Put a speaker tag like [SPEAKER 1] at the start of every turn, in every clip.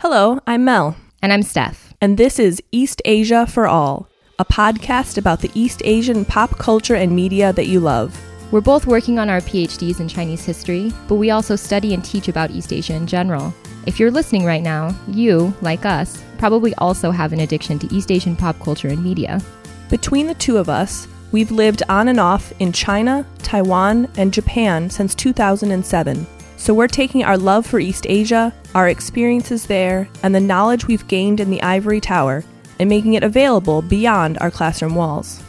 [SPEAKER 1] Hello, I'm Mel,
[SPEAKER 2] And I'm Steph.
[SPEAKER 1] and this is East Asia for All, a podcast about the East Asian pop culture and media that you love.
[SPEAKER 2] We're both working on our PhDs in Chinese history, but we also study and teach about East Asia in general. If you're listening right now, you, like us, probably also have an addiction to East Asian pop culture and media.
[SPEAKER 1] Between the two of us, we've lived on and off in China, Taiwan, and Japan since 2007. So we're taking our love for East Asia, our experiences there, and the knowledge we've gained in the Ivory Tower and making it available beyond our classroom walls.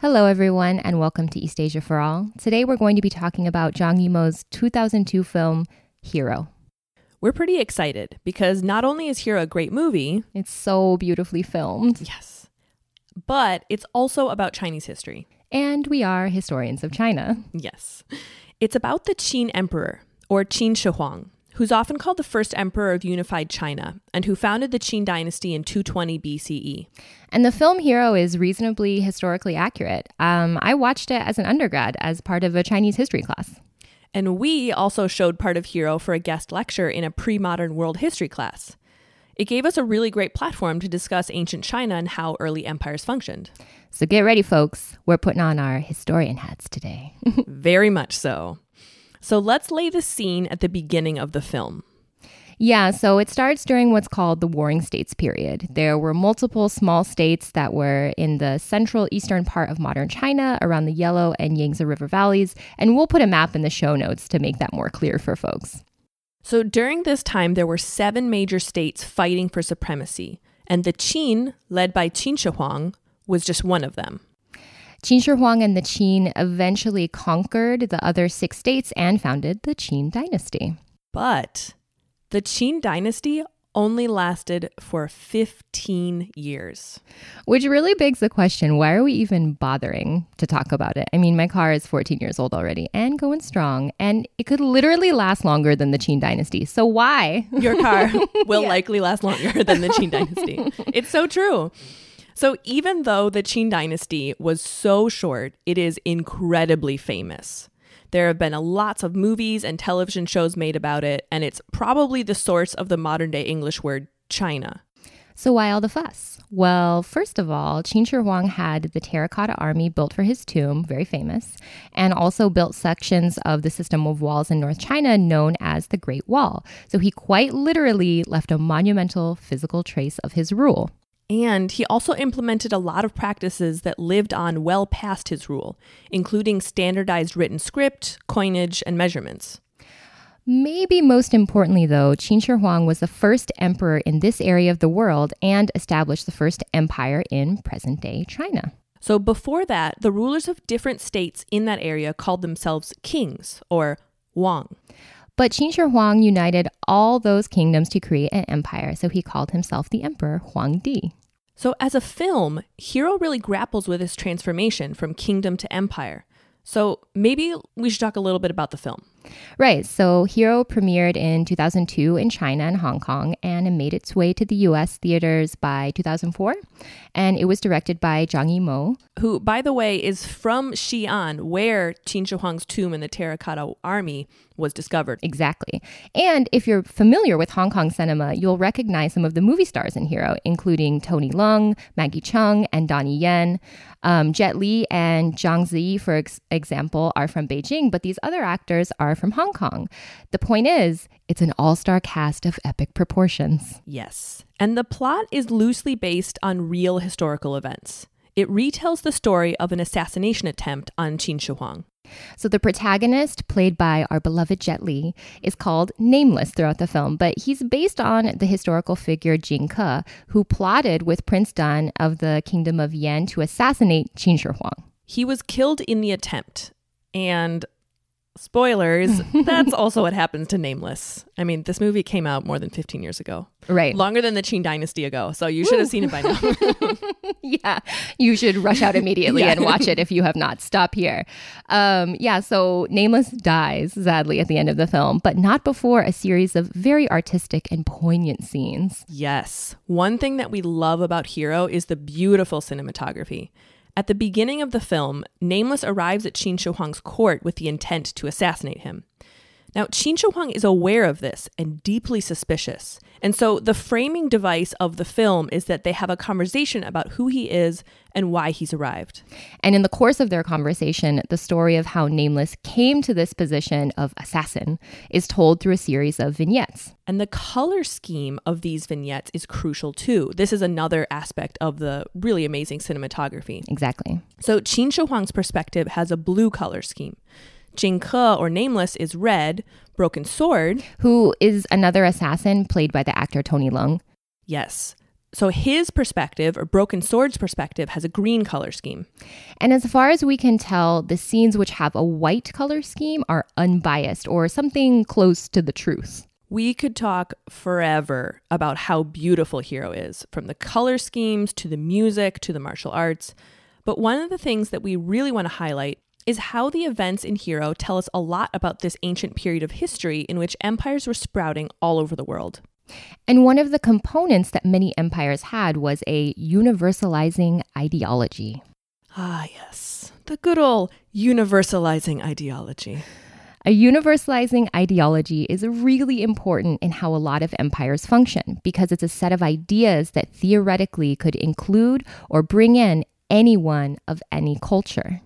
[SPEAKER 2] Hello, everyone, and welcome to East Asia for All. Today, we're going to be talking about Zhang Yimou's 2002 film, Hero.
[SPEAKER 1] We're pretty excited because not only is Hero a great movie,
[SPEAKER 2] It's so beautifully filmed,
[SPEAKER 1] yes, but it's also about Chinese history.
[SPEAKER 2] And we are historians of China.
[SPEAKER 1] Yes. It's about the Qin Emperor, or Qin Shi Huang, who's often called the first emperor of unified China and who founded the Qin dynasty in 220 BCE.
[SPEAKER 2] And the film Hero is reasonably historically accurate. Um, I watched it as an undergrad as part of a Chinese history class.
[SPEAKER 1] And we also showed part of Hero for a guest lecture in a pre modern world history class. It gave us a really great platform to discuss ancient China and how early empires functioned.
[SPEAKER 2] So get ready, folks. We're putting on our historian hats today.
[SPEAKER 1] Very much so. So let's lay the scene at the beginning of the film.
[SPEAKER 2] yeah, so it starts during what's called the Warring States period. There were multiple small states that were in the central eastern part of modern China around the Yellow and Yangtze River valleys, and we'll put a map in the show notes to make that more clear for folks.
[SPEAKER 1] So during this time, there were seven major states fighting for supremacy, and the Qin, led by Qin Shi Huang, was just one of them.
[SPEAKER 2] Qin Shi Huang and the Qin eventually conquered the other six states and founded the Qin dynasty.
[SPEAKER 1] But the Qin dynasty only lasted for 15 years.
[SPEAKER 2] Which really begs the question why are we even bothering to talk about it? I mean, my car is 14 years old already and going strong, and it could literally last longer than the Qin dynasty. So why?
[SPEAKER 1] Your car will likely last longer than the Qin dynasty. It's so true. So even though the Qin dynasty was so short, it is incredibly famous. There have been a lots of movies and television shows made about it, and it's probably the source of the modern day English word China.
[SPEAKER 2] So why all the fuss? Well, first of all, Qin Shi Huang had the terracotta army built for his tomb, very famous, and also built sections of the system of walls in North China known as the Great Wall. So he quite literally left a monumental physical trace of his rule.
[SPEAKER 1] And he also implemented a lot of practices that lived on well past his rule, including standardized written script, coinage, and measurements.
[SPEAKER 2] Maybe most importantly, though, Qin Shi Huang was the first emperor in this area of the world and established the first empire in present day China.
[SPEAKER 1] So before that, the rulers of different states in that area called themselves kings or wang.
[SPEAKER 2] But Qin Shi Huang united all those kingdoms to create an empire, so he called himself the Emperor Huang Di.
[SPEAKER 1] So as a film, Hero really grapples with his transformation from kingdom to empire. So maybe we should talk a little bit about the film.
[SPEAKER 2] Right, so Hero premiered in 2002 in China and Hong Kong, and it made its way to the US theaters by 2004. And it was directed by Zhang Yimou,
[SPEAKER 1] Who, by the way, is from Xi'an, where Qin Shi Huang's tomb in the Terracotta Army was discovered.
[SPEAKER 2] Exactly. And if you're familiar with Hong Kong cinema, you'll recognize some of the movie stars in Hero, including Tony Leung, Maggie Cheung, and Donnie Yen. Um, Jet Li and Zhang Ziyi, for ex- example, are from Beijing, but these other actors are from Hong Kong. The point is, it's an all star cast of epic proportions.
[SPEAKER 1] Yes. And the plot is loosely based on real historical events. It retells the story of an assassination attempt on Qin Shi Huang.
[SPEAKER 2] So the protagonist, played by our beloved Jet Li, is called Nameless throughout the film, but he's based on the historical figure Jing Ke, who plotted with Prince Dan of the Kingdom of Yan to assassinate Qin Shi Huang.
[SPEAKER 1] He was killed in the attempt. And spoilers, that's also what happens to Nameless. I mean, this movie came out more than 15 years ago.
[SPEAKER 2] Right.
[SPEAKER 1] Longer than the Qin dynasty ago. So you should have seen it by now.
[SPEAKER 2] yeah. You should rush out immediately
[SPEAKER 1] Yeah.
[SPEAKER 2] and watch it if you have not. Stop here. Um, yeah. So Nameless dies, sadly, at the end of the film, but not before a series of very artistic and poignant scenes.
[SPEAKER 1] yes. One thing that we love about Hero is the beautiful cinematography. At the beginning of the film, Nameless arrives at Qin Shi Huang's court with the intent to assassinate him. Now, Qin Shi Huang is aware of this and deeply suspicious. And so the framing device of the film is that they have a conversation about who he is and why he's arrived.
[SPEAKER 2] And in the course of their conversation, the story of how Nameless came to this position of assassin is told through a series of vignettes.
[SPEAKER 1] And the color scheme of these vignettes is crucial too. This is another aspect of the really amazing cinematography.
[SPEAKER 2] Exactly.
[SPEAKER 1] So Qin Shi Huang's perspective has a blue color scheme. Jing Ke, or Nameless, is red. Broken Sword.
[SPEAKER 2] Who is another assassin played by the actor Tony Leung.
[SPEAKER 1] Yes. So his perspective, or Broken Sword's perspective, has a green color scheme.
[SPEAKER 2] And as far as we can tell, the scenes which have a white color scheme are unbiased or something close to the truth.
[SPEAKER 1] We could talk forever about how beautiful Hero is, from the color schemes to the music to the martial arts. But one of the things that we really want to highlight is how the events in Hero tell us a lot about this ancient period of history in which empires were sprouting all over the world.
[SPEAKER 2] And one of the components that many empires had was a universalizing ideology.
[SPEAKER 1] Ah, yes, the good old universalizing ideology.
[SPEAKER 2] A universalizing ideology is really important in how a lot of empires function because it's a set of ideas that theoretically could include or bring in anyone of any culture.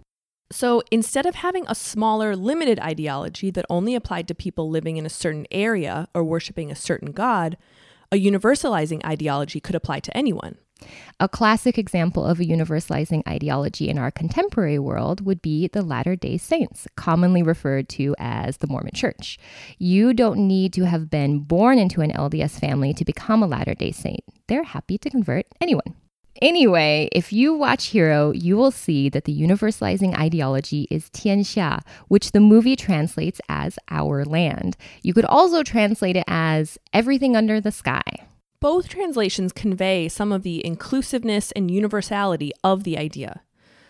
[SPEAKER 1] So instead of having a smaller, limited ideology that only applied to people living in a certain area or worshiping a certain god, a universalizing ideology could apply to anyone.
[SPEAKER 2] A classic example of a universalizing ideology in our contemporary world would be the Latter day Saints, commonly referred to as the Mormon Church. You don't need to have been born into an LDS family to become a Latter day Saint. They're happy to convert anyone. Anyway, if you watch Hero, you will see that the universalizing ideology is Tianxia, which the movie translates as our land. You could also translate it as everything under the sky.
[SPEAKER 1] Both translations convey some of the inclusiveness and universality of the idea.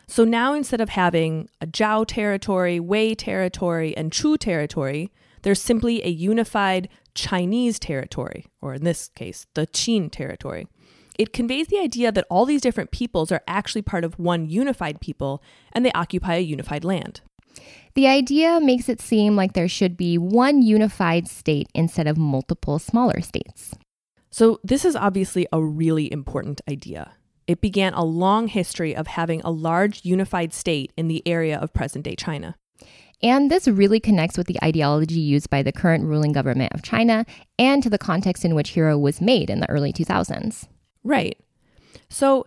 [SPEAKER 1] So now instead of having a Zhao territory, Wei territory, and Chu territory, there's simply a unified Chinese territory, or in this case, the Qin territory it conveys the idea that all these different peoples are actually part of one unified people and they occupy a unified land.
[SPEAKER 2] The idea makes it seem like there should be one unified state instead of multiple smaller states.
[SPEAKER 1] So, this is obviously a really important idea. It began a long history of having a large unified state in the area of present day China.
[SPEAKER 2] And this really connects with the ideology used by the current ruling government of China and to the context in which Hero was made in the early 2000s.
[SPEAKER 1] Right. So,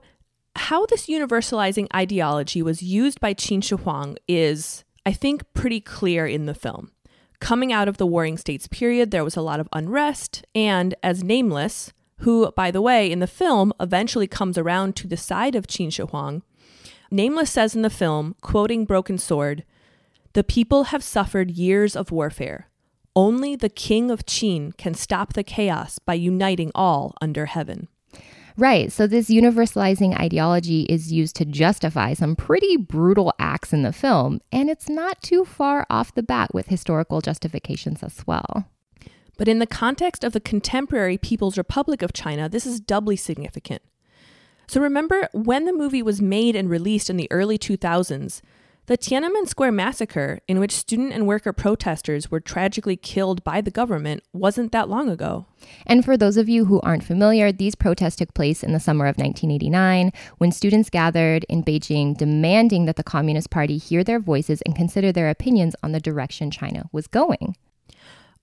[SPEAKER 1] how this universalizing ideology was used by Qin Shi Huang is, I think, pretty clear in the film. Coming out of the Warring States period, there was a lot of unrest, and as Nameless, who, by the way, in the film eventually comes around to the side of Qin Shi Huang, Nameless says in the film, quoting Broken Sword, The people have suffered years of warfare. Only the king of Qin can stop the chaos by uniting all under heaven.
[SPEAKER 2] Right. So this universalizing ideology is used to justify some pretty brutal acts in the film, and it's not too far off the bat with historical justifications as well.
[SPEAKER 1] But in the context of the contemporary People's Republic of China, this is doubly significant. So remember, when the movie was made and released in the early 2000s, the Tiananmen Square massacre, in which student and worker protesters were tragically killed by the government, wasn't that long ago.
[SPEAKER 2] And for those of you who aren't familiar, these protests took place in the summer of 1989 when students gathered in Beijing demanding that the Communist Party hear their voices and consider their opinions on the direction China was going.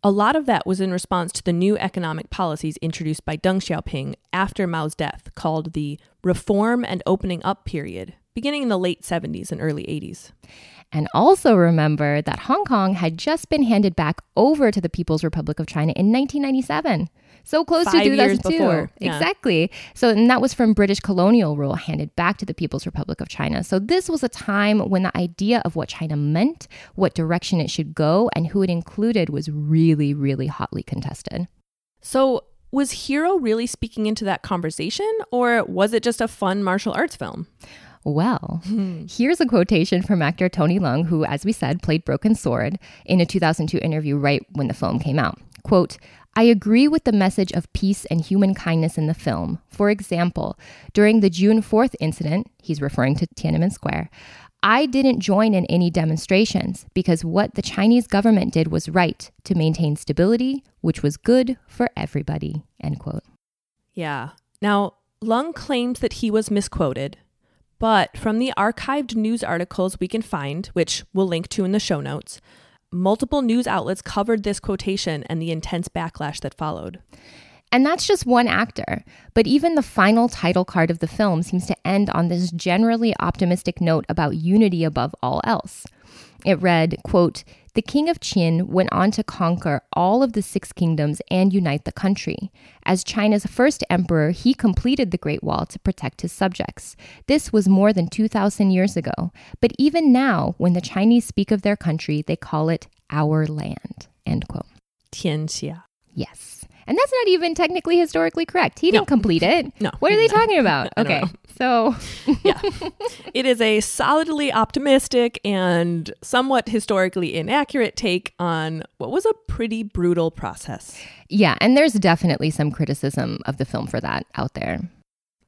[SPEAKER 1] A lot of that was in response to the new economic policies introduced by Deng Xiaoping after Mao's death, called the Reform and Opening Up period, beginning in the late 70s and early 80s.
[SPEAKER 2] And also remember that Hong Kong had just been handed back over to the People's Republic of China in 1997. So close
[SPEAKER 1] Five
[SPEAKER 2] to
[SPEAKER 1] years
[SPEAKER 2] 2002.
[SPEAKER 1] before, yeah.
[SPEAKER 2] Exactly. So, and that was from British colonial rule handed back to the People's Republic of China. So, this was a time when the idea of what China meant, what direction it should go, and who it included was really, really hotly contested.
[SPEAKER 1] So, was Hero really speaking into that conversation, or was it just a fun martial arts film?
[SPEAKER 2] Well, hmm. here's a quotation from actor Tony Leung, who, as we said, played Broken Sword in a 2002 interview right when the film came out. Quote, I agree with the message of peace and human kindness in the film. For example, during the June 4th incident, he's referring to Tiananmen Square, I didn't join in any demonstrations because what the Chinese government did was right to maintain stability, which was good for everybody. End quote.
[SPEAKER 1] Yeah. Now, Leung claims that he was misquoted, but from the archived news articles we can find, which we'll link to in the show notes, multiple news outlets covered this quotation and the intense backlash that followed.
[SPEAKER 2] And that's just one actor. But even the final title card of the film seems to end on this generally optimistic note about unity above all else. It read, quote, The king of Qin went on to conquer all of the six kingdoms and unite the country. As China's first emperor, he completed the Great Wall to protect his subjects. This was more than 2,000 years ago. But even now, when the Chinese speak of their country, they call it our land. End quote.
[SPEAKER 1] Tianxia.
[SPEAKER 2] Yes. And that's not even technically historically correct. He didn't complete it.
[SPEAKER 1] No.
[SPEAKER 2] What are they talking about? Okay. So,
[SPEAKER 1] yeah. It is a solidly optimistic and somewhat historically inaccurate take on what was a pretty brutal process.
[SPEAKER 2] yeah, and there's definitely some criticism of the film for that out there.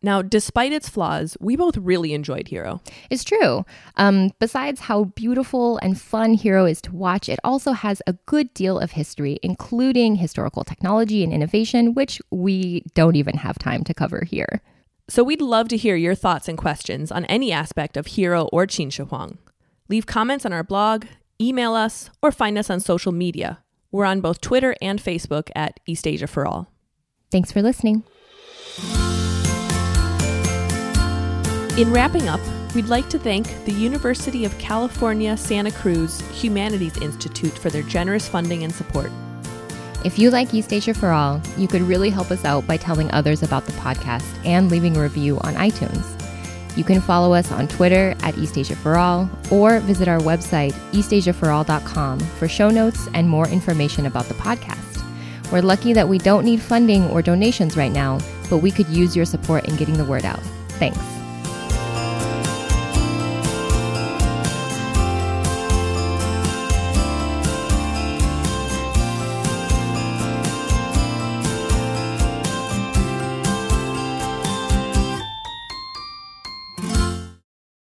[SPEAKER 1] Now, despite its flaws, we both really enjoyed Hero.
[SPEAKER 2] It's true. Um, besides how beautiful and fun Hero is to watch, it also has a good deal of history, including historical technology and innovation, which we don't even have time to cover here.
[SPEAKER 1] So we'd love to hear your thoughts and questions on any aspect of Hero or Qin Shi Huang. Leave comments on our blog, email us, or find us on social media. We're on both Twitter and Facebook at East Asia for All.
[SPEAKER 2] Thanks for listening.
[SPEAKER 1] In wrapping up, we'd like to thank the University of California, Santa Cruz Humanities Institute for their generous funding and support.
[SPEAKER 2] If you like East Asia for All, you could really help us out by telling others about the podcast and leaving a review on iTunes. You can follow us on Twitter at East Asia for All or visit our website, eastasiaforall.com, for show notes and more information about the podcast. We're lucky that we don't need funding or donations right now, but we could use your support in getting the word out. Thanks.